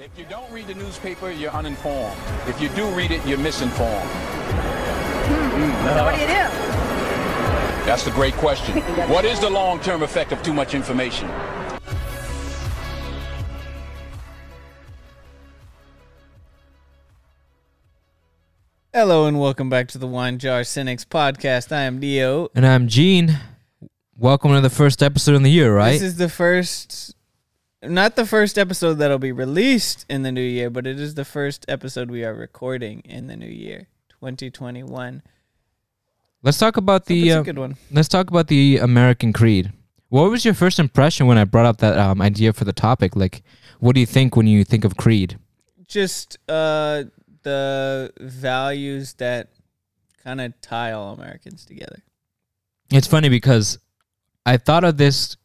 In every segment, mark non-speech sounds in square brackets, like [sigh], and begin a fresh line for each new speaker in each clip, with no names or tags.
If you don't read the newspaper, you're uninformed. If you do read it, you're misinformed.
So what do you do?
That's the great question. [laughs] What is the long-term effect of too much information?
Hello and welcome back to the Wine Jar Cynics podcast. I am Dio.
And I'm Gene. Welcome to the first episode in the year, right?
This is the first, not the first episode that'll be released in the new year, but it is the first episode we are recording in the new year, 2021.
let's talk about the uh,
good one.
let's talk about the American Creed. What was your first impression when I brought up that um, idea for the topic? Like, what do you think when you think of Creed?
Just uh, the values that kind of tie all Americans together.
It's funny because I thought of this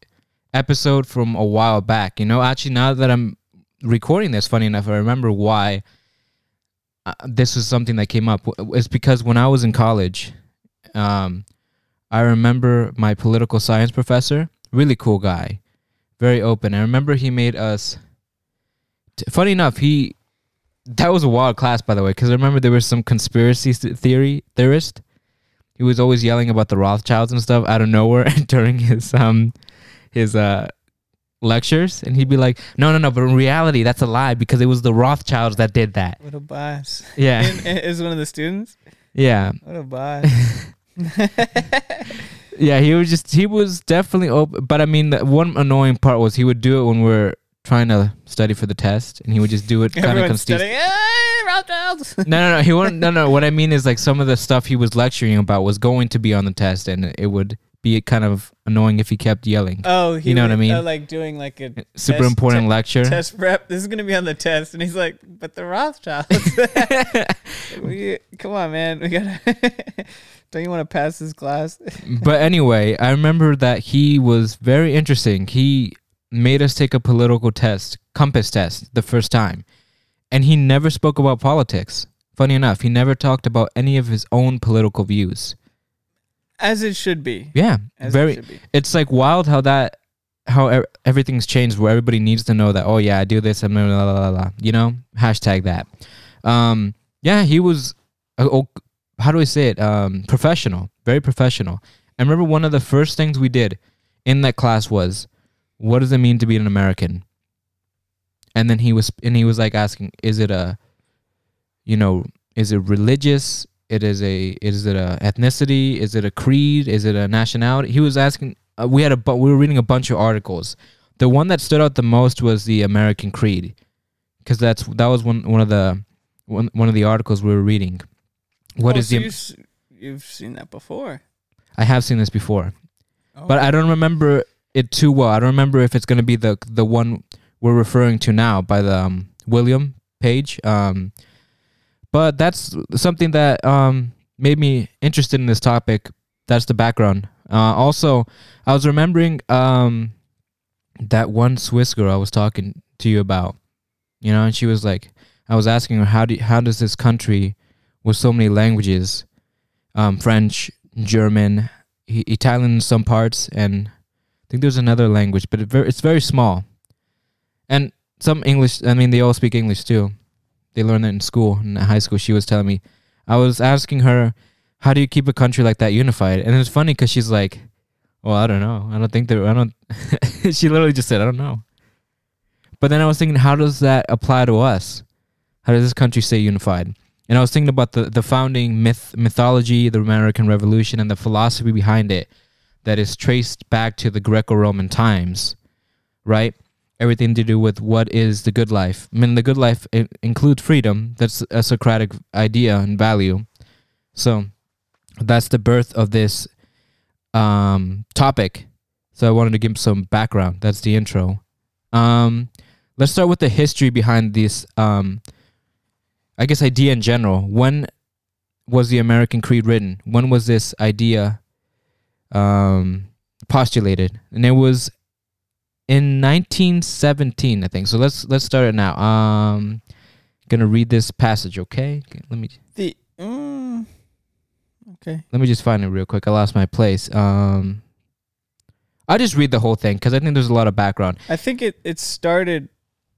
episode from a while back. You know, actually, now that I'm recording this, funny enough, I remember why uh, this was something that came up. It's because when I was in college, um, I remember my political science professor, really cool guy, very open. I remember he made us. T- funny enough, he that was a wild class, by the way, because I remember there was some conspiracy theory theorist he was always yelling about the Rothschilds and stuff out of nowhere [laughs] during his um his uh lectures and he'd be like no no no but in reality that's a lie because it was the Rothschilds that did that
What a boss.
yeah [laughs]
And- and is one of the students?
yeah
What a boss. [laughs]
yeah he was just he was definitely open but I mean the one annoying part was he would do it when we're trying to study for the test and he would just do it kind of
studying. "Hey, Rothschilds!" [laughs]
no no no he wouldn't no no what I mean is like some of the stuff he was lecturing about was going to be on the test and it would be kind of annoying if he kept yelling
Oh,
You know what I mean?
uh, like doing like a
super
test-
important
te-
lecture
test prep. This is gonna be on the test, and he's like, "But the Rothschilds." [laughs] [laughs] we, come on, man. We gotta. [laughs] Don't you want to pass this class?
but anyway, I remember that he was very interesting. He made us take a political test, compass test, the first time. And he never spoke about politics. Funny enough, he never talked about any of his own political views.
As it should be.
Yeah,
As
very
it be.
it's like wild how that how e- everything's changed where everybody needs to know that oh yeah, I do this and blah, blah, blah, blah, blah. you know? Hashtag that. Um yeah, he was uh, oh, how do I say it? Um professional, very professional. I remember one of the first things we did in that class was what does it mean to be an American? And then he was and he was like asking is it a you know, is it religious? It is a is it a ethnicity? Is it a creed? Is it a nationality? He was asking uh, we had a bu- we were reading a bunch of articles. The one that stood out the most was the American Creed, because that's that was one one of the one, one of the articles we were reading. What
oh,
is
so
the?
you s- You've seen that before.
I have seen this before,
Oh.
but I don't remember it too well. I don't remember if it's gonna be the the one we're referring to now by the um, William Page. Um, but that's something that um, made me interested in this topic. That's the background. Uh, also, I was remembering um, that one Swiss girl I was talking to you about. You know, and she was like, I was asking her how do how does this country with so many languages, um, French, German, I- Italian in some parts, and I think there's another language, but it ver- it's very small. And some English, I mean, they all speak English too. They learn that in school, in high school. She was telling me, I was asking her, how do you keep a country like that unified? And it's funny because she's like, well, I don't know. I don't think there, I don't, [laughs] she literally just said, I don't know. But then I was thinking, how does that apply to us? How does this country stay unified? And I was thinking about the, the founding myth mythology, the American Revolution, and the philosophy behind it that is traced back to the Greco-Roman times, right? Everything to do with what is the good life. I mean, the good life includes freedom. That's a Socratic idea and value. So that's the birth of this um, topic. So I wanted to give some background. That's the intro. Um, let's start with the history behind this. Um, I guess idea in general. When was the American Creed written? When was this idea um, postulated? And it was in 1917, I think. So let's let's start it now. Um, gonna read this passage, okay? Okay, Let me
The mm, okay.
let me just find it real quick. I lost my place. Um, I'll just read the whole thing because I think there's a lot of background.
I think it it started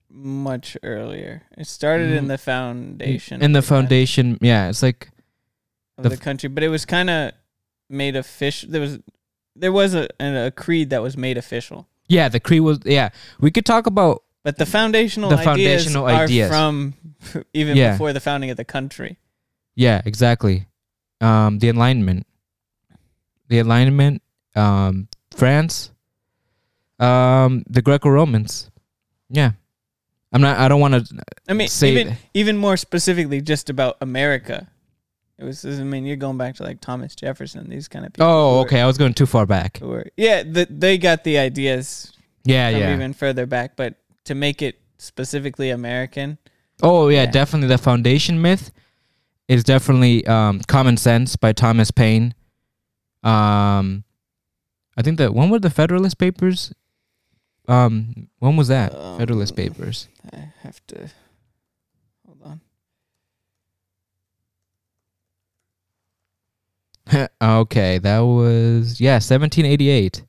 much earlier. It started in
Mm.
the foundation.
in the foundation. Yeah, it's like
of
the
the, country, but it was kind of made official. There was there was a a creed that was made official,
yeah, the creed was yeah. We could talk about
but the foundational
The
ideas
foundational
are
ideas.
from [laughs] even
Yeah.
before the founding of the country.
yeah, exactly. Um, the Enlightenment, the Enlightenment, um, France, um, the Greco Romans. Yeah, I'm not. I don't want to.
I mean,
Say
even even more specifically, just about America. It was. I mean, you're going back to like Thomas Jefferson, these kind of people.
Oh,
were-
okay. I was going too far back.
Were, yeah, the, they got the ideas
Yeah, yeah.
even further back, but to make it specifically American,
Oh yeah,
Yeah.
definitely the foundation myth is definitely um, Common Sense by Thomas Paine. Um, I think that when were the Federalist Papers? Um, when was that? Federalist
Um,
Papers.
I have to hold on. [laughs]
okay, that was yeah, 1788.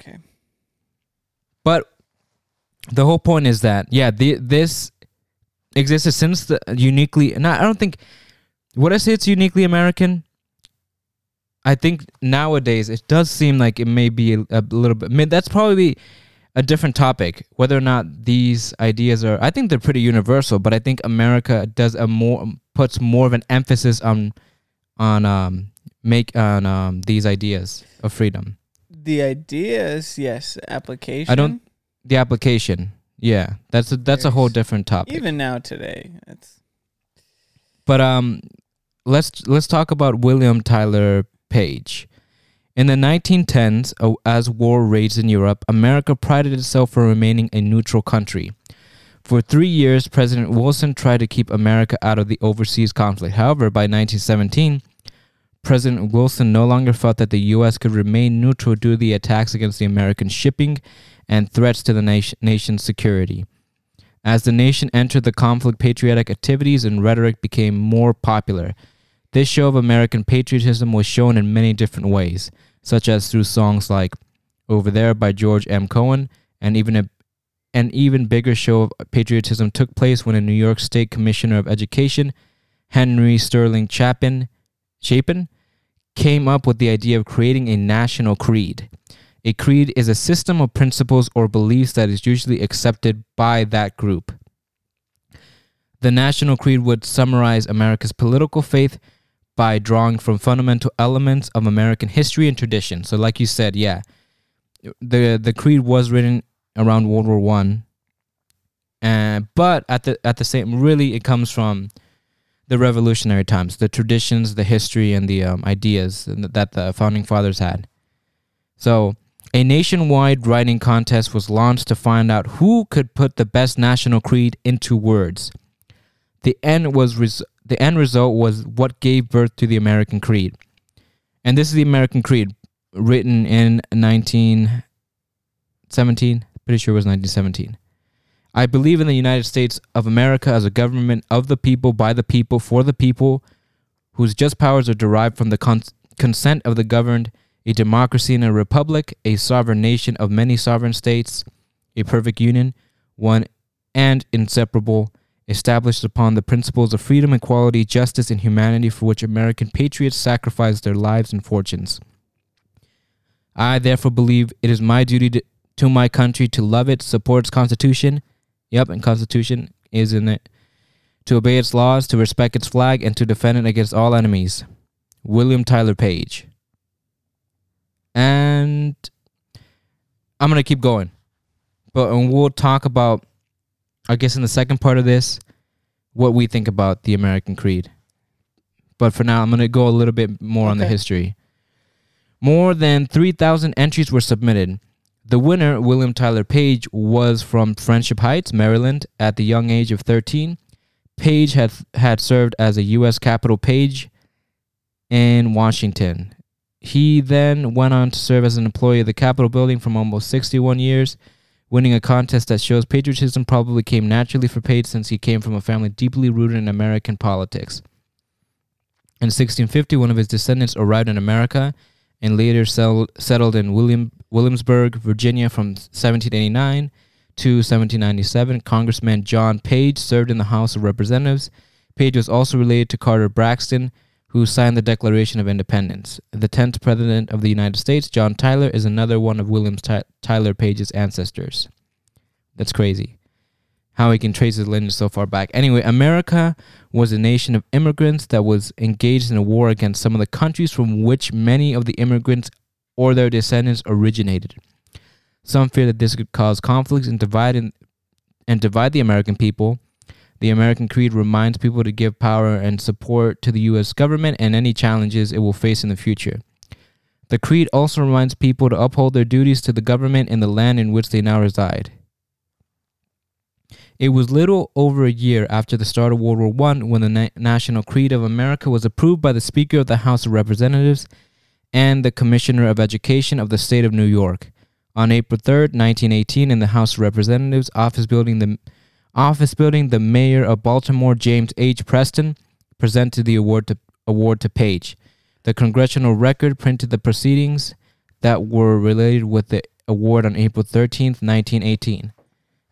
Okay.
But the whole point is that yeah, the this existed since the uniquely. Not, I don't think. Would I say it's uniquely American? I think nowadays it does seem like it may be a, a little bit. I mean, that's probably a different topic. Whether or not these ideas are, I think they're pretty universal. But I think America does a more puts more of an emphasis on on um make on um these ideas of freedom.
The ideas, yes. Application.
I don't- The application, yeah, that's a that's a whole different topic.
even now today. It's
But um, let's let's talk about William Tyler Page. In the 1910s, uh, as war raged in Europe, America prided itself for remaining a neutral country. For three years, President Wilson tried to keep America out of the overseas conflict. However, by 1917, President Wilson no longer felt that the U.S. could remain neutral due to the attacks against the American shipping and threats to the nation, nation's security. As the nation entered the conflict, patriotic activities and rhetoric became more popular. This show of American patriotism was shown in many different ways, such as through songs like Over There by George M. Cohan, and even a an even bigger show of patriotism took place when a New York State Commissioner of Education, Henry Sterling Chapin, Chapin, came up with the idea of creating a national creed. A creed is a system of principles or beliefs that is usually accepted by that group. The National Creed would summarize America's political faith by drawing from fundamental elements of American history and tradition. So, like you said, yeah, the the creed was written around World War One, and but at the at the same, really, it comes from the revolutionary times, the traditions, the history, and the um, ideas that the founding fathers had. So, a nationwide writing contest was launched to find out who could put the best national creed into words. The end was res- the end result was what gave birth to the American Creed. And this is the American Creed written in 1917, pretty sure it was 1917. I believe in the United States of America as a government of the people, by the people, for the people, whose just powers are derived from the con- consent of the governed, a democracy and a republic, a sovereign nation of many sovereign states, a perfect union, one and inseparable, established upon the principles of freedom, equality, justice, and humanity for which American patriots sacrificed their lives and fortunes. I therefore believe it is my duty to, to my country to love it, support its constitution. Yep, and constitution is in it. To obey its laws, to respect its flag, and to defend it against all enemies. William Tyler Page. And I'm gonna keep going, but and we'll talk about, I guess, in the second part of this, what we think about the American Creed. But for now, I'm gonna go a little bit more on the history. More than 3,000 entries were submitted. The winner, William Tyler Page, was from Friendship Heights, Maryland, at the young age of 13. Page had had served as a U.S. Capitol page in Washington. He then went on to serve as an employee of the Capitol building for almost 61 years, winning a contest that shows patriotism probably came naturally for Page since he came from a family deeply rooted in American politics. In 1650, one of his descendants arrived in America and later sell, settled in William, Williamsburg, Virginia from 1789 to 1797. Congressman John Page served in the House of Representatives. Page was also related to Carter Braxton, who signed the Declaration of Independence. The 10th President of the United States, John Tyler, is another one of William Ty- Tyler Page's ancestors. That's crazy. How he can trace his lineage so far back. Anyway, America was a nation of immigrants that was engaged in a war against some of the countries from which many of the immigrants or their descendants originated. Some fear that this could cause conflicts and divide in, and divide the American people. The American Creed reminds people to give power and support to the US government and any challenges it will face in the future. The creed also reminds people to uphold their duties to the government in the land in which they now reside. It was little over a year after the start of World War I when the Na- National Creed of America was approved by the Speaker of the House of Representatives and the Commissioner of Education of the state of New York. On April 3rd, 1918, in the House of Representatives office building, the office building, the mayor of Baltimore, James H. Preston, presented the award to award to Page. The Congressional Record printed the proceedings that were related with the award on April 13th, 1918.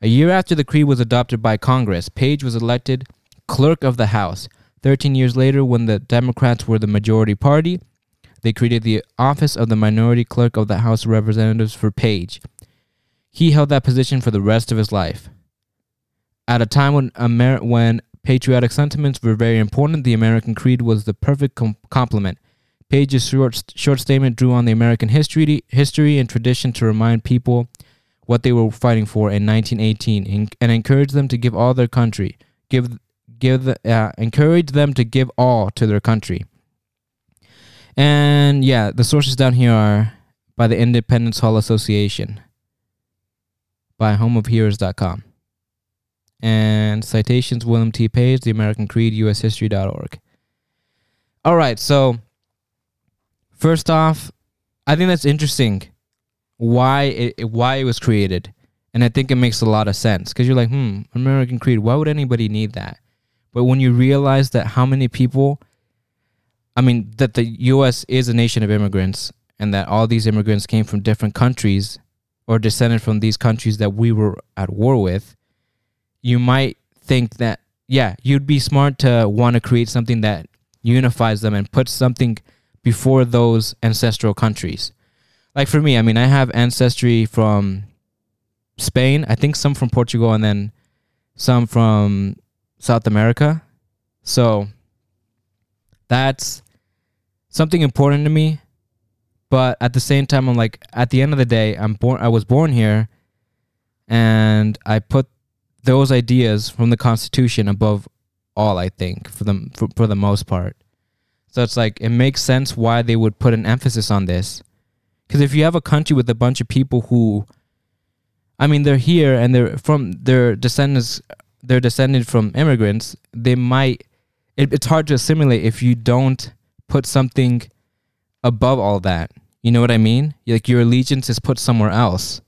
A year after the creed was adopted by Congress, Page was elected clerk of the House. 13 years later, when the Democrats were the majority party, they created the office of the minority clerk of the House of Representatives for Page. He held that position for the rest of his life. At a time when Amer- when patriotic sentiments were very important, the American Creed was the perfect com- complement. Page's short, short statement drew on the American history, history and tradition to remind people what they were fighting for in 1918 and, encourage them to give all their country, give give uh, encourage them to give all to their country. And yeah, the sources down here are by the Independence Hall Association, by homeofheroes.com, and citations William T. Page, The American Creed, USHistory.org. All right, so first off, I think that's interesting why it why it was created, and I think it makes a lot of sense because you're like, hmm, American Creed. Why would anybody need that? But when you realize that how many people I mean, that the U.S. is a nation of immigrants and that all these immigrants came from different countries or descended from these countries that we were at war with, you might think that, yeah, you'd be smart to want to create something that unifies them and puts something before those ancestral countries. Like for me, I mean, I have ancestry from Spain, I think some from Portugal, and then some from South America. So that's something important to me. But at the same time, I'm like, at the end of the day, I'm born. I was born here, and I put those ideas from the Constitution above all. I think for the for, for the most part. So it's like it makes sense why they would put an emphasis on this, because if you have a country with a bunch of people who, I mean, they're here and they're from their descendants, they're descended from immigrants. They might. It, it's hard to assimilate if you don't put something above all that. You know what I mean? Like your allegiance is put somewhere else.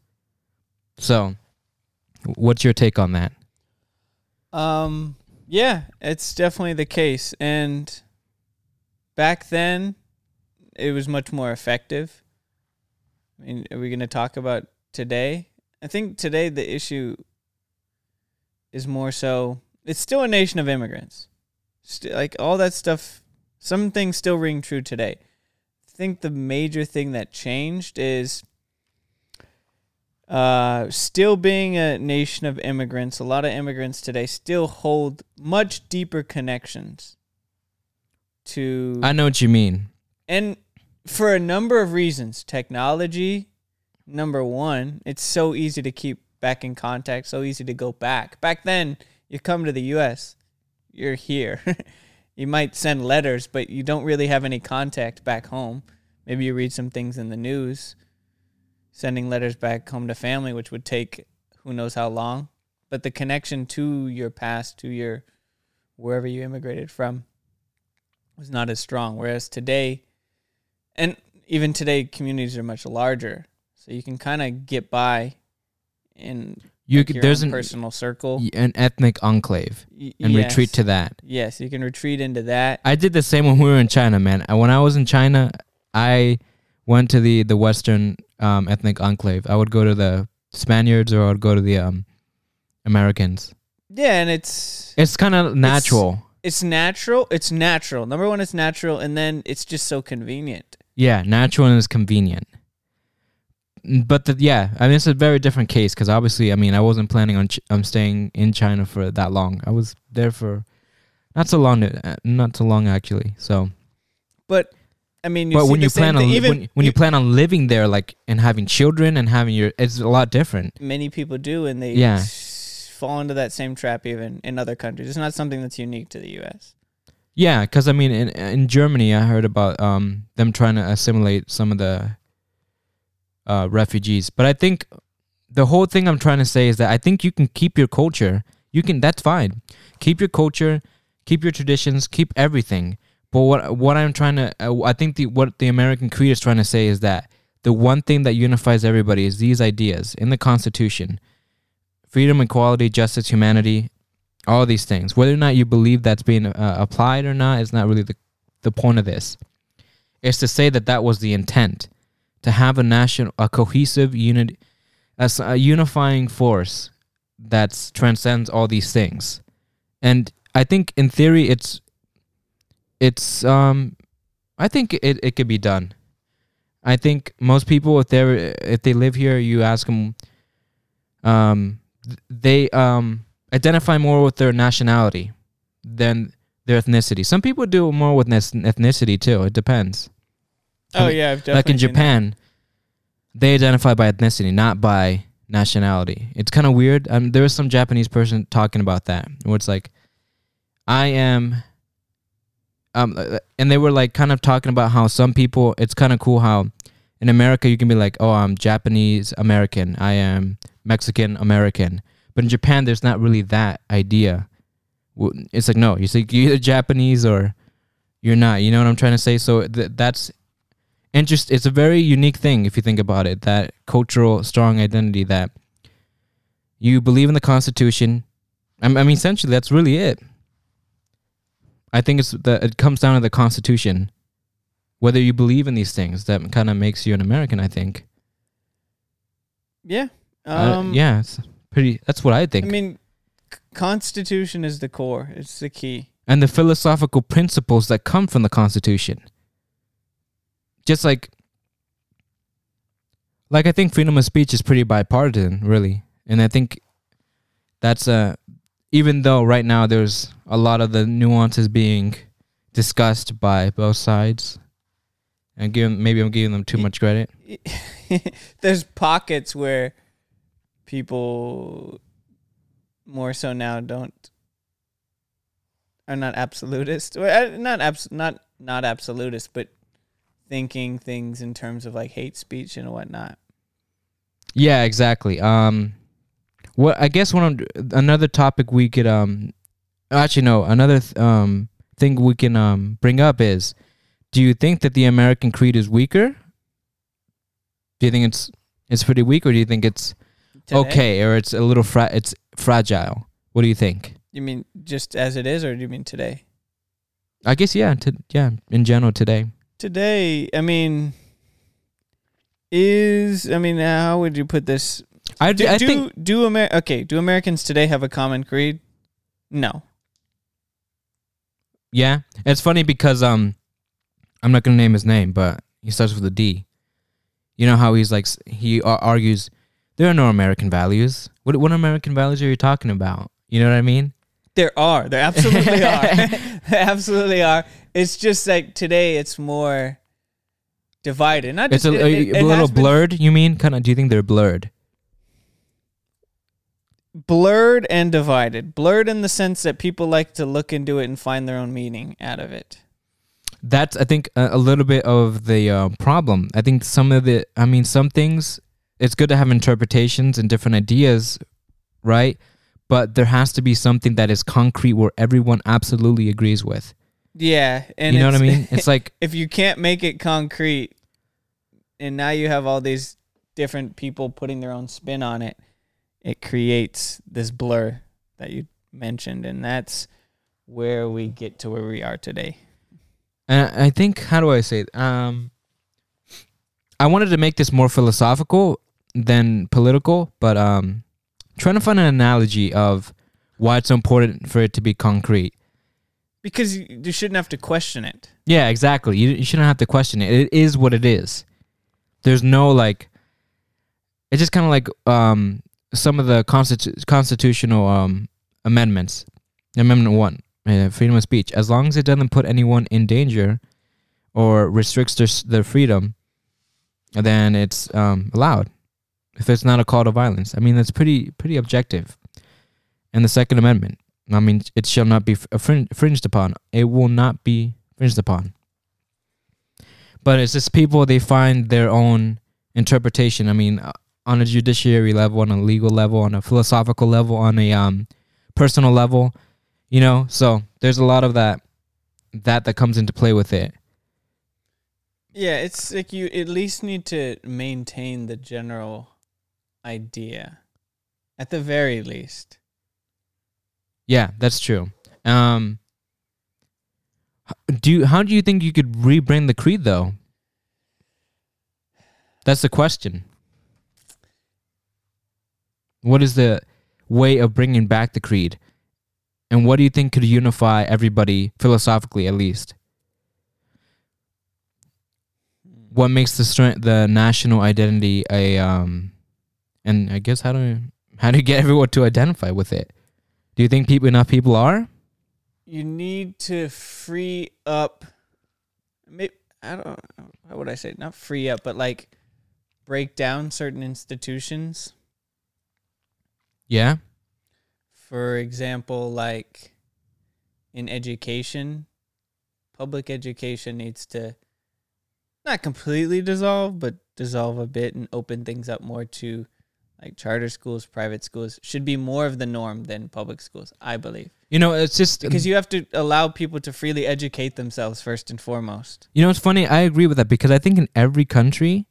So, what's your take on that?
Um, yeah, it's definitely the case. And back then, it was much more effective. I mean, are we going to talk about today? I think today the issue is more so it's still a nation of immigrants. St- like all that stuff, some things still ring true today. I think the major thing that changed is uh, still being a nation of immigrants, a lot of immigrants today still hold much deeper connections to
I know what you mean.
and for a number of reasons. Technology, number one, it's so easy to keep back in contact, so easy to go back. Back then, you come to the US, you're here. [laughs] you might send letters, but you don't really have any contact back home. Maybe you read some things in the news, sending letters back home to family, which would take who knows how long. But the connection to your past, to your wherever you immigrated from, was not as strong. Whereas today, and even today, communities are much larger, so you can kind of get by in
You
like, your
there's an
personal circle
an ethnic enclave
Y-
and retreat to that.
Yes, you can retreat into that.
I did the same when we were in China, man. Uh, When I was in China, I went to the the Western um, ethnic enclave. I would go to the Spaniards or I'd go to the um Americans.
Yeah, and it's
It's kind of natural.
it's natural. It's natural. Number one, it's natural, and then it's just so convenient.
Yeah, natural and it's convenient. Mm, But the, yeah, I mean it's a very different case because obviously, I mean, I wasn't planning on ch- um, staying in China for that long. I was there for not so long, uh, not so long actually. So,
But I mean, you
but when you plan on
even
when, when you plan on living there, like and having children and having your, it's a lot different.
many people do, and they
Yeah.
fall into that same trap even in other countries. It's not something that's unique to the U.S.
Yeah, because I mean, in in Germany, I heard about um them trying to assimilate some of the uh refugees. But I think the whole thing I'm trying to say is that I think you can keep your culture. You can. That's fine. Keep your culture. Keep your traditions. Keep everything. But what what I'm trying to, uh, I think the what the American creed is trying to say is that the one thing that unifies everybody is these ideas in the Constitution: freedom, equality, justice, humanity, all these things. Whether or not you believe that's being uh, applied or not is not really the the point of this. It's to say that that was the intent, to have a national, a cohesive unit, a unifying force that transcends all these things. And I think in theory, it's it's um, I think it it could be done. I think most people, if they if they live here, you ask them, um, they um identify more with their nationality than their ethnicity. Some people do more with ethnicity too. It depends.
Oh
mean,
yeah, I've
like
definitely
in
seen.
Japan, they identify by ethnicity, not by nationality. It's kind of weird. Um, there was some Japanese person talking about that, where it's like, I am. Um, uh, and they were like kind of talking about how some people. It's kind of cool how in America you can be like, oh, I'm Japanese American. I am Mexican American. But in Japan, there's not really that idea. It's like no, you say you're either Japanese or you're not. You know what I'm trying to say? So th- that's interest. It's a very unique thing if you think about it. That cultural strong identity that you believe in the Constitution. I mean, essentially, that's really it. I think it's that it comes down to the Constitution. Whether you believe in these things, that kind of makes you an American. I think.
Yeah.
Uh,
Um,
yeah, it's pretty. That's what I think.
I mean, c- Constitution is the core. It's the key.
and the philosophical principles that come from the Constitution. Just like, like I think freedom of speech is pretty bipartisan, really, and I think that's a. even though right now there's a lot of the nuances being discussed by both sides, and give maybe I'm giving them too much credit. [laughs]
There's pockets where people more so now don't are not absolutist. Uh, not abs- not not absolutist, but thinking things in terms of like hate speech and whatnot.
Yeah, exactly. Um, what I guess one another topic we could um, actually no, another th- um thing we can um bring up is, do you think that the American creed is weaker? Do you think it's it's pretty weak, or do you think it's
Today?
okay, or it's a little fra- it's fragile? What do you think?
You mean just as it is, or do you mean today?
I guess yeah, to, yeah, in general today.
Today, I mean, is I mean, how would you put this?
I,
Do
I
do,
think
do Amer- okay? Do Americans today have a common creed? No.
Yeah, it's funny because um, I'm not gonna name his name, but he starts with a D. You know how he's like he argues there are no American values. What what American values are you talking about? You know what I mean?
There are. There absolutely [laughs] are. [laughs] there absolutely are. It's just like today it's more divided. Not
It's
just,
a,
it-
a,
it-
a
it
little
has been
blurred. You mean? Kind of? Do you think they're blurred?
blurred and divided. Blurred in the sense that people like to look into it and find their own meaning out of it.
That's I think a, a little bit of the uh, problem. I think some of the I mean some things it's good to have interpretations and different ideas, right? But there has to be something that is concrete where everyone absolutely agrees with.
Yeah, and
you know what I mean? It's [laughs] like
if you can't make it concrete, and now you have all these different people putting their own spin on it, it creates this blur that you mentioned, and that's where we get to where we are today.
And I think how do I say it? Um I wanted to make this more philosophical. Than political, but um, trying to find an analogy of why it's so important for it to be concrete.
Because you, you shouldn't have to question it.
Yeah, exactly. You, you shouldn't have to question it. It is what it is. There's no like. It's just kind of like um some of the constitu- constitutional um amendments. Amendment one, uh, freedom of speech. As long as it doesn't put anyone in danger, or restricts their their freedom, then it's um allowed. If it's not a call to violence, I mean that's pretty pretty objective. And the Second Amendment. I mean, it shall not be f- frin- fringed upon. It will not be fringed upon. But it's just people they find their own interpretation. I mean, uh, on a judiciary level, on a legal level, on a philosophical level, on a um, personal level, you know. So there's a lot of that that that comes into play with it.
Yeah, it's like you at least need to maintain the general idea, at the very least.
Yeah, that's true. Um, do you, how do you think you could rebrand the creed though? That's the question. What is the way of bringing back the creed? And what do you think could unify everybody philosophically at least? What makes the strength the national identity a um and I guess how do how do you get everyone to identify with it? Do you think people enough people are?
You need to free up. Maybe, I don't. How would I say? Not free up, but like break down certain institutions.
Yeah.
For example, like in education, public education needs to not completely dissolve, but dissolve a bit and open things up more to like charter schools, private schools should be more of the norm than public schools, I believe.
You know, it's just
Because you have to allow people to freely educate themselves first and foremost.
You know, it's funny. I agree with that because I think in every country,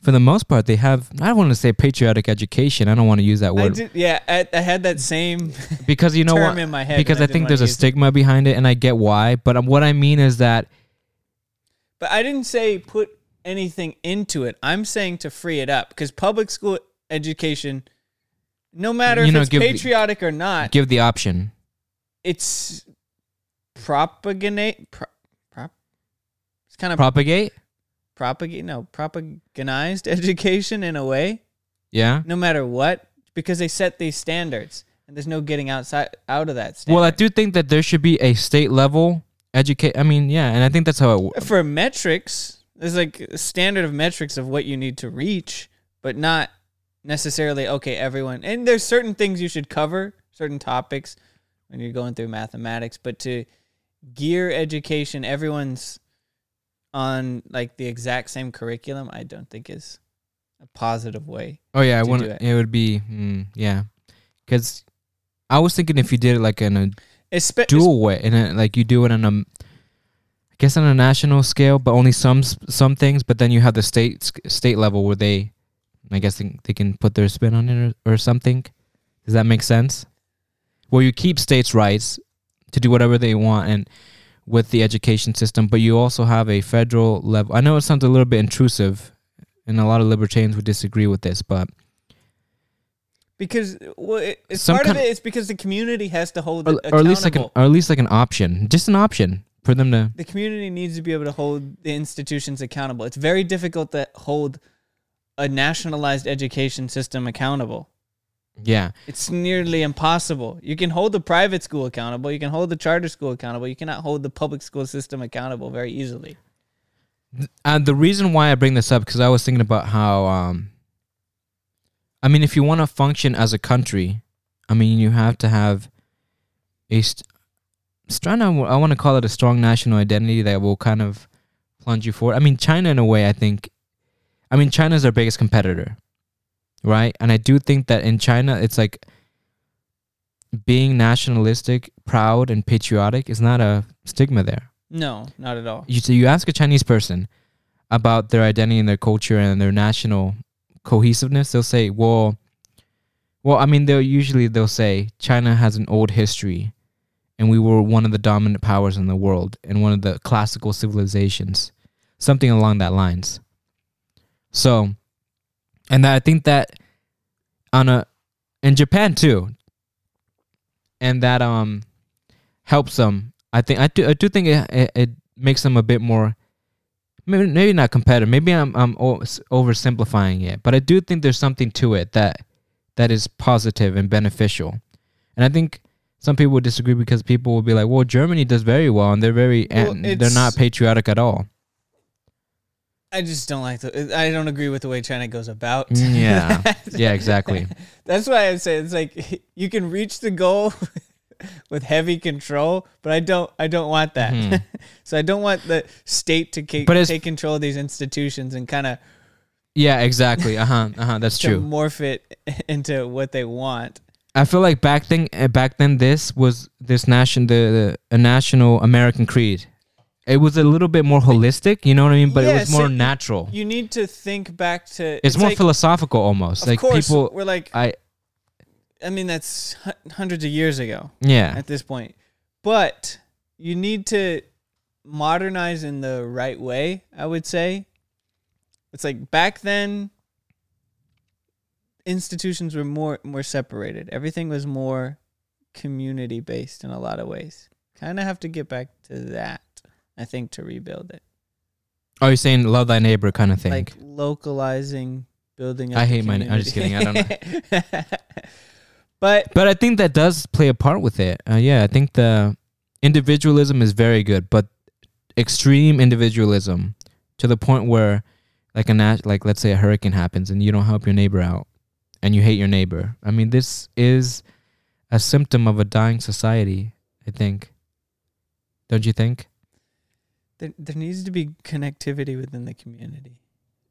for the most part, they have. I don't want to say patriotic education. I don't want to use that
I
word
did, yeah, I, I had that same [laughs]
because you know
term
what?
in my head.
Because
and
I, think there's a
use it.
stigma behind it, and I get why. But um, what I mean is that
But I didn't say put anything into it. I'm saying to free it up because public school education, no matter
You
if
know,
it's
give
patriotic or not,
give the option.
it's propagate. Pro, prop, it's kind of
Propagate.
propagate. No, propagandized [laughs] education in a way.
Yeah.
No matter what, because they set these standards, and there's no getting outside out of that standard.
Well, I do think that there should be a state level educate. I mean, yeah, and I think that's how it. w-
for metrics, there's like a standard of metrics of what you need to reach, but not necessarily okay, everyone. And there's certain things you should cover, certain topics when you're going through mathematics, but to gear education, everyone's on like the exact same curriculum, I don't think is a positive way.
Oh yeah, I want it.
it.
would be mm, yeah, because I was thinking if you did it like in a
Espe-
dual way, in a, like you do it on a, I guess on a national scale, but only some some things. But then you have the state state level where they, I guess they, they can put their spin on it or, or something. Does that make sense? Well, you keep states' rights to do whatever they want and with the education system, but you also have a federal level. I know it sounds a little bit intrusive, and a lot of libertarians would disagree with this, but
because well, it, it's part of it is because the community has to hold
or,
it
or at least like an or at least like an option, just an option for them to.
the community needs to be able to hold the institutions accountable. It's very difficult to hold a nationalized education system accountable.
Yeah,
It's nearly impossible. You can hold the private school accountable, you can hold the charter school accountable, you cannot hold the public school system accountable very easily.
And the reason why I bring this up because I was thinking about how, um, I mean, if you want to function as a country, I mean, you have to have a. St- strong, I want to call it a strong national identity that will kind of plunge you forward. I mean, China, in a way, I think. I mean, China's our biggest competitor, right? And I do think that in China, it's like being nationalistic, proud, and patriotic is not a stigma there
No, not at all.
you so you ask a Chinese person about their identity and their culture and their national cohesiveness, they'll say, "Well, well, I mean, they'll usually they'll say China has an old history, and we were one of the dominant powers in the world and one of the classical civilizations, something along that lines." So, and I think that on a in Japan too, and that um helps them. I think I do I do think it it, it makes them a bit more. Maybe, maybe not competitive. Maybe I'm I'm oversimplifying it, but I do think there's something to it that that is positive and beneficial. And I think some people would disagree because people will be like, "Well, Germany does very well, and they're very
Well,
and they're not patriotic at all."
I just don't like the. I don't agree with the way China goes about.
Mm, Yeah, [laughs] yeah, exactly. [laughs]
That's why I say it's like you can reach the goal [laughs] with heavy control, but I don't. I don't want that.
Mhm.
so I don't want the state to ca-
But
take control of these institutions and kind of
Yeah, exactly. Uh huh. Uh huh. That's
to
true.
morph it into what they want.
I feel like back then, uh, back then, this was this nation, the, the a national American creed. It was a little bit more holistic, you know what I mean? But it was more
so
natural.
You need to think back to.
it's, more
like,
philosophical, almost.
Of
like
course,
people,
we're like.
I
I mean, that's hundreds of years ago.
yeah,
at this point. But you need to modernize in the right way, I would say. It's like back then institutions were more more separated. Everything was more community based in a lot of ways. Kind of have to get back to that, I think to rebuild it.
Are you saying love thy neighbor kind of thing?
Like localizing, building up
I hate my- I'm just kidding, I don't
know. [laughs] but
but I think that does play a part with it. Uh, yeah, I think the individualism is very good, but extreme individualism to the point where, like a nat- like let's say a hurricane happens and you don't help your neighbor out, and you hate your neighbor. I mean, this is a symptom of a dying society. I think. Don't you think?
There, there needs to be connectivity within the community.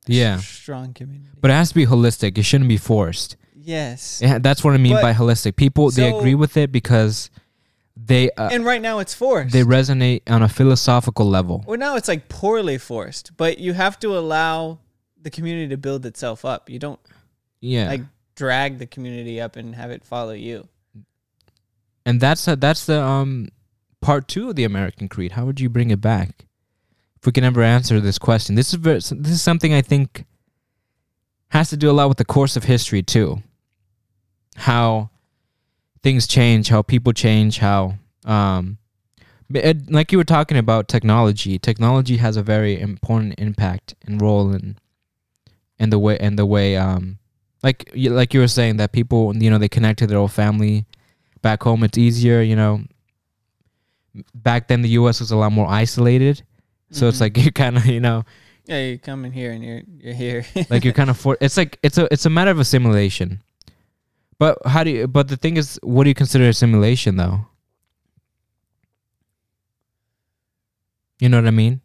Yeah.
strong community.
But it has to be holistic. It shouldn't be forced.
yes.
Yeah, that's what I mean
But-
by holistic. People they agree with it because they uh,
and right now it's forced.
they resonate on a philosophical level.
well, now it's like poorly forced, but you have to allow the community to build itself up. You don't
Yeah,
like drag the community up and have it follow you.
and that's a, that's the um part two of the American Creed. How would you bring it back? We can ever answer this question, this is very, this is something I think has to do a lot with the course of history too. How things change, how people change, how um it, like you were talking about technology. Technology has a very important impact and role in in the way and the way um like like you were saying that people you know they connect to their old family back home it's easier you know back then the us was a lot more isolated so it's
Mhm.
like [laughs] you kind of you know
Yeah, you come in here and you're you're here. [laughs]
like you're kind of for it's like it's a it's a matter of assimilation but how do you but the thing is what do you consider assimilation though you know what i mean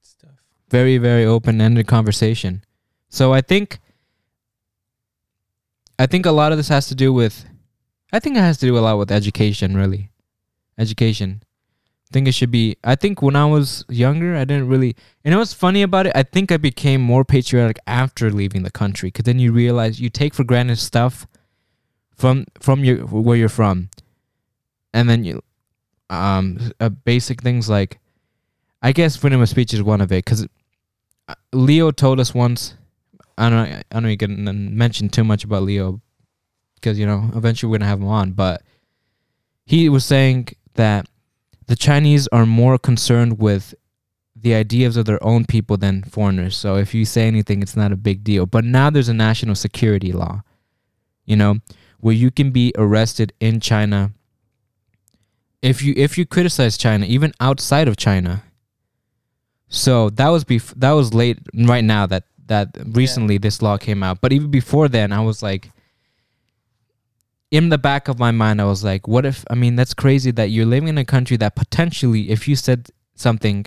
stuff.
very very open-ended conversation so i think i think a lot of this has to do with i think it has to do a lot with education really education i think it should be i think when i was younger i didn't really and what's funny about it i think i became more patriotic after leaving the country because then you realize you take for granted stuff from from your where you're from and then you um uh, basic things like i guess freedom of speech is one of it because Leo told us once. I don't. I don't even mention too much about Leo, because you know eventually we're gonna have him on. But he was saying that the Chinese are more concerned with the ideas of their own people than foreigners. So if you say anything, it's not a big deal. But now there's a national security law, you know, where you can be arrested in China if you if you criticize China, even outside of China. So that was bef- that was late right now that that recently this law came out. But even before then, I was like in the back of my mind I was like, what if I mean that's crazy that you're living in a country that potentially if you said something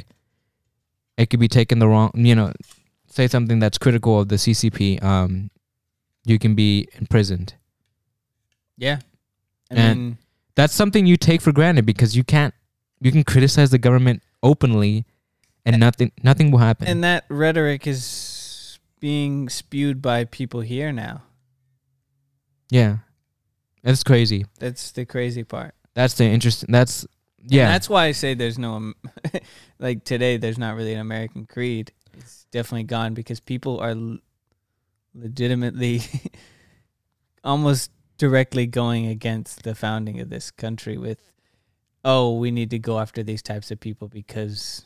it could be taken the wrong, you know, say something that's critical of the CCP, um you can be imprisoned.
Yeah. I
And-
mean,
That's something you take for granted because you can't you can criticize the government openly and nothing nothing will happen.
and that rhetoric is being spewed by people here now.
Yeah. That's crazy.
That's the crazy part.
That's the interesting that's yeah,
that's why I say there's no [laughs] like today. There's not really an American creed. It's definitely gone because people are l- legitimately [laughs] almost directly going against the founding of this country with, oh, we need to go after these types of people because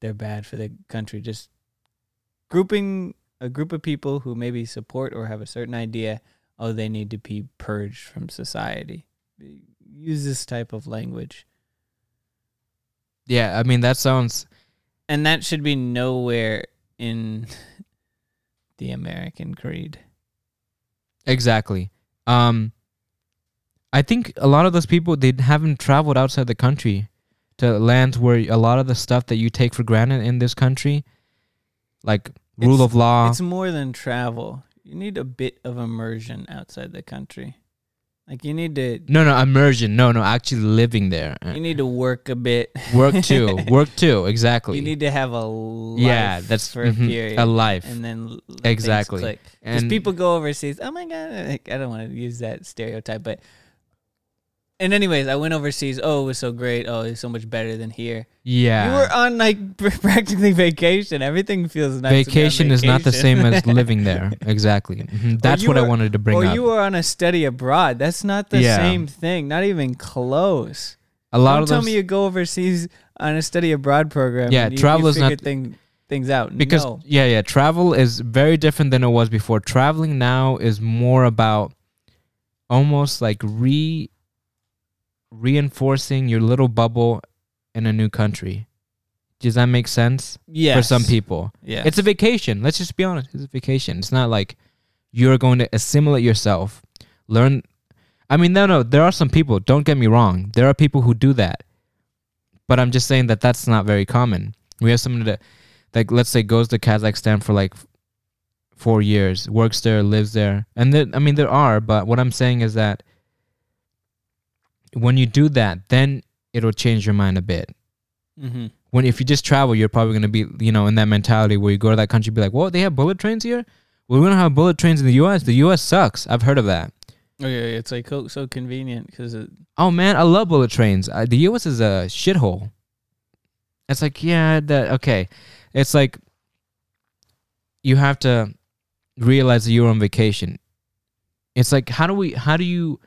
they're bad for the country. Just grouping a group of people who maybe support or have a certain idea, oh, they need to be purged from society. Use this type of language.
yeah. I mean, that sounds
And that should be nowhere in [laughs] the American creed.
exactly. Um, I think a lot of those people they haven't traveled outside the country to lands where a lot of the stuff that you take for granted in this country, like rule
It's-
of law,
It's more than travel. You need a bit of immersion outside the country. Like you need to
no, no immersion, no, no, actually living there,
you need to work a bit.
work too, [laughs] work too, exactly.
You need to have a life
yeah, that's
for a
mhm,
period.
a life.
and then
Exactly.
Because people go overseas. Oh my god! like, I don't want to use that stereotype, but. And anyways, I went overseas. Oh, it was so great. Oh, it's so much better than here.
yeah,
You were on like [laughs] practically vacation. Everything feels nice. to be on
vacation is not the same as [laughs] living there. Exactly. [laughs] Mhm, That's what I wanted to bring
or
up.
Or you were on a study abroad. That's not the
Yeah.
same thing. Not even close.
a lot
Don't
of
tell
those
me you go overseas on a study abroad program.
Yeah,
you,
travel
you
is not-
thing, things out
because
no.
yeah, yeah, travel is very different than it was before. Traveling now is more about almost like re reinforcing your little bubble in a new country. Does that make sense
yes.
for some people?
Yeah,
It's a vacation. Let's just be honest. It's a vacation. It's not like you're going to assimilate yourself, learn. I mean, no, no. There are some people. Don't get me wrong. There are people who do that, but I'm just saying that that's not very common. We have someone that, like, let's say, goes to Kazakhstan for like four years, works there, lives there, and there, I mean, there are. But what I'm saying is that when you do that, then it'll change your mind a bit
hmm
when if you just travel, you're probably gonna be, you know, in that mentality where you go to that country, be like, "Well, they have bullet trains here. Well, we don't have bullet trains in the U.S. The U.S. sucks. I've heard of that.
Okay, it's like so, so convenient because
Oh man, I love bullet trains. Uh, the U.S. is a shithole. It's like, yeah, that okay. It's like you have to realize that you're on vacation. It's like, how do we? How do you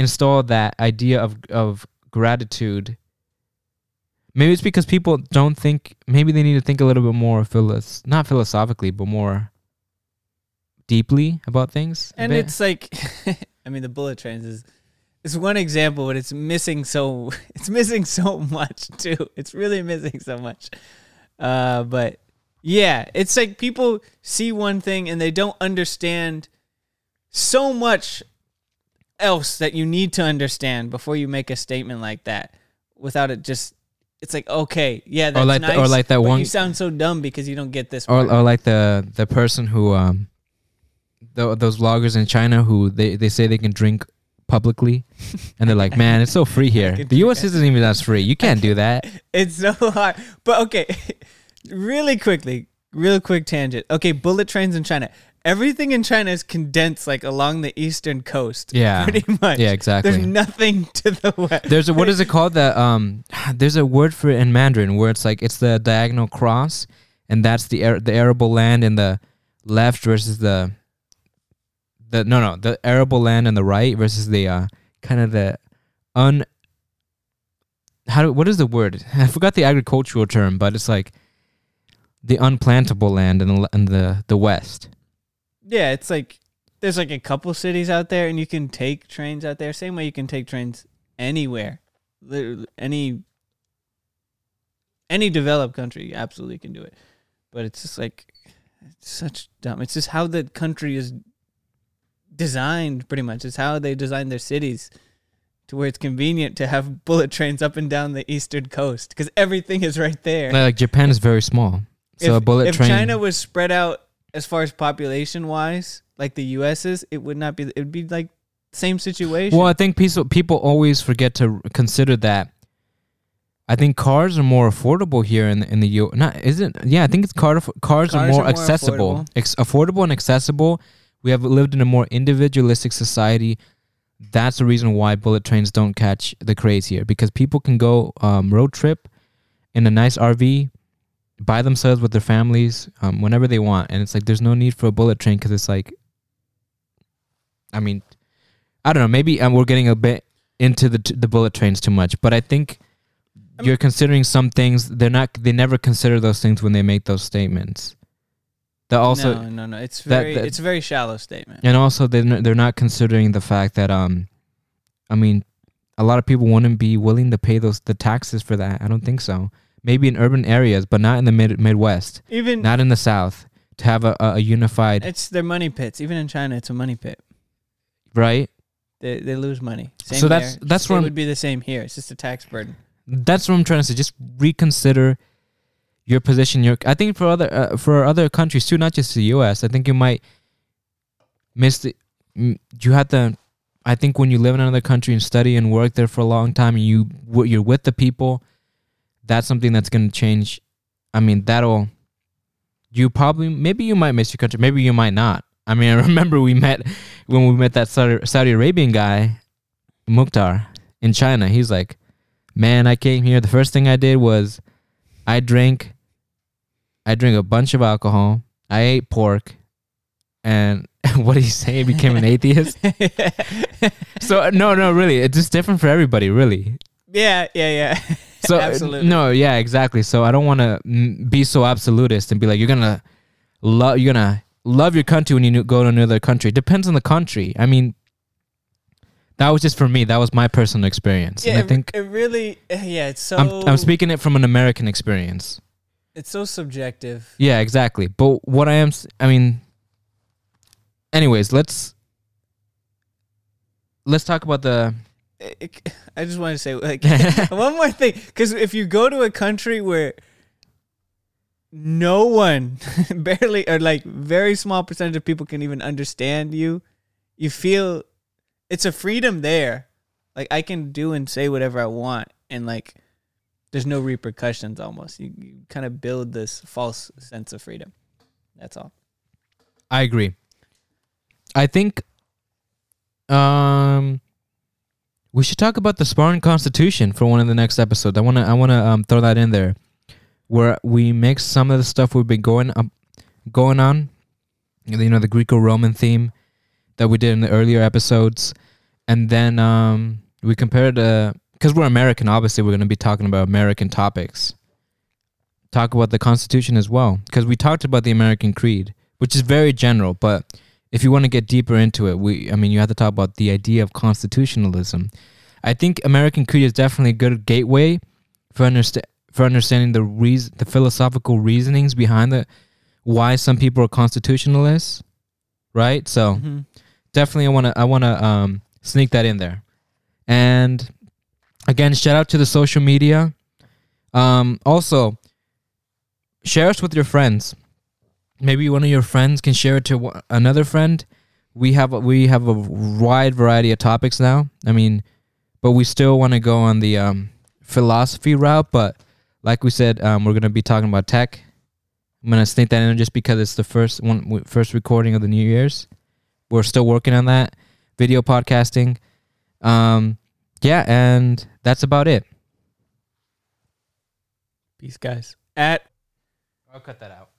install that idea of of gratitude? Maybe it's because people don't think. Maybe they need to think a little bit more philos, not philosophically, but more deeply about things.
and it's like, [laughs] I mean, the bullet trains is it's one example, but it's missing so [laughs] it's missing so much too. It's really missing so much. Uh, but yeah, it's like people see one thing and they don't understand so much else that you need to understand before you make a statement like that. Without it just, it's like okay, yeah, that's
like the- or like that one-
You sound so dumb because you don't get this.
or
part.
or like the the person who um tho- those vloggers in China who they they say they can drink publicly and they're like man it's so free [laughs] here the US isn't even as free you can't do that [laughs]
It's so hard. But okay, [laughs] really quickly, real quick tangent. Okay, bullet trains in China. Everything in China is condensed like along the eastern coast.
Yeah. [laughs]
Pretty much.
yeah exactly
There's nothing to the [laughs] west.
there's a what is it called the um [sighs] there's a word for it in Mandarin where it's like it's the diagonal cross and that's the Ar- the arable land in the left versus the the no no the arable land on the right versus the uh kind of the un how do, what is the word [laughs] I forgot the agricultural term but it's like the unplantable land in the in the the west
Yeah, it's like there's like a couple cities out there and you can take trains out there. Same way you can take trains anywhere. Literally any any developed country absolutely can do it. But it's just like it's such dumb. It's just how the country is designed pretty much. It's how they design their cities to where it's convenient to have [laughs] bullet trains up and down the eastern coast because everything is right there.
like Japan is very small so
if,
a bullet
if
train
China was spread out as far as population wise, like the U.S. is, it would not be. It would be like same situation.
Well, I think people people always forget to consider that. I think cars are more affordable here in the, in the U. Not isn't yeah. I think it's car cars, are more
are more
accessible,
affordable.
Ex- affordable and accessible. We have lived in a more individualistic society. that's the reason why bullet trains don't catch the craze here because people can go um, road trip in a nice RV by themselves with their families um, whenever they want, and it's like there's no need for a bullet train because it's like, I mean, I don't know. Maybe um, we're getting a bit into the the bullet trains too much, but I think
I mean-
you're considering some things. They're not. They never consider those things when they make those statements. That also,
no, no, no. It's
that-
very,
that-
it's a very shallow statement.
and also they're n- they're not considering the fact that um, I mean, a lot of people wouldn't be willing to pay those the taxes for that. I don't think so. Maybe in urban areas, but not in the mid Midwest,
Even
not in the South. To have a, a a unified
it's their money pits. Even in China, it's a money pit.
right.
They they lose money. Same
So that's-
there.
that's
it would be the same here. It's just a tax burden.
That's what I'm trying to say. Just reconsider your position. Your I think for other uh, for other countries too, not just the U.S. I think you might miss the. You have to. I think when you live in another country and study and work there for a long time, and you you're with the people, that's something that's going to change. I mean, that'll. You probably maybe you might miss your country, maybe you might not. I mean, [laughs] I remember we met when we met that Saudi, Saudi Arabian guy, Mukhtar, in China. He's like, man, I came here. The first thing I did was I drank I drank a bunch of alcohol. I ate pork. And [laughs] what did he say? He became an atheist. [laughs] So no, no, really, it's just different for everybody, really.
yeah, yeah, yeah. [laughs]
So uh,
Absolutely.
no, yeah, exactly. So I don't want to be so absolutist and be like, you're gonna love, you're gonna love your country when you go to another country. It depends on the country. I mean, that was just for me. That was my personal experience.
yeah,
and I
it-
think
it really. Yeah, it's so.
I'm, I'm speaking it from an American experience.
It's so subjective.
Yeah, exactly. But what I am, I mean, anyways, let's let's talk about the. [laughs]
I just want to say like [laughs] one more thing, because if you go to a country where no one, [laughs] barely or like very small percentage of people can even understand you, you feel it's a freedom there. Like I can do and say whatever I want, and like there's no repercussions. Almost, you, you kind of build this false sense of freedom. That's all.
I agree. I think, um, we should talk about the Spartan Constitution for one of the next episodes. I wanna, I wanna um throw that in there, where we mix some of the stuff we've been going up, going on, you know, the Greco-Roman theme that we did in the earlier episodes, and then um we compared uh because we're American, obviously we're gonna be talking about American topics. Talk about the Constitution as well, because we talked about the American Creed, which is very general, but if you want to get deeper into it, we I mean you have to talk about the idea of constitutionalism. I think American Creed is definitely a good gateway for understa- for understanding the reason the philosophical reasonings behind the why some people are constitutionalists, right? So
Mhm.
definitely I want to I want to um sneak that in there. And again, shout out to the social media. Um also share us with your friends. Maybe one of your friends can share it to another friend. We have a, we have a wide variety of topics now. I mean, but we still want to go on the um, philosophy route. But like we said, um, we're gonna be talking about tech. I'm gonna sneak that in just because it's the first one, first recording of the New Year's. We're still working on that video podcasting. Um, yeah, and that's about it.
Peace, guys. At
I'll cut that out.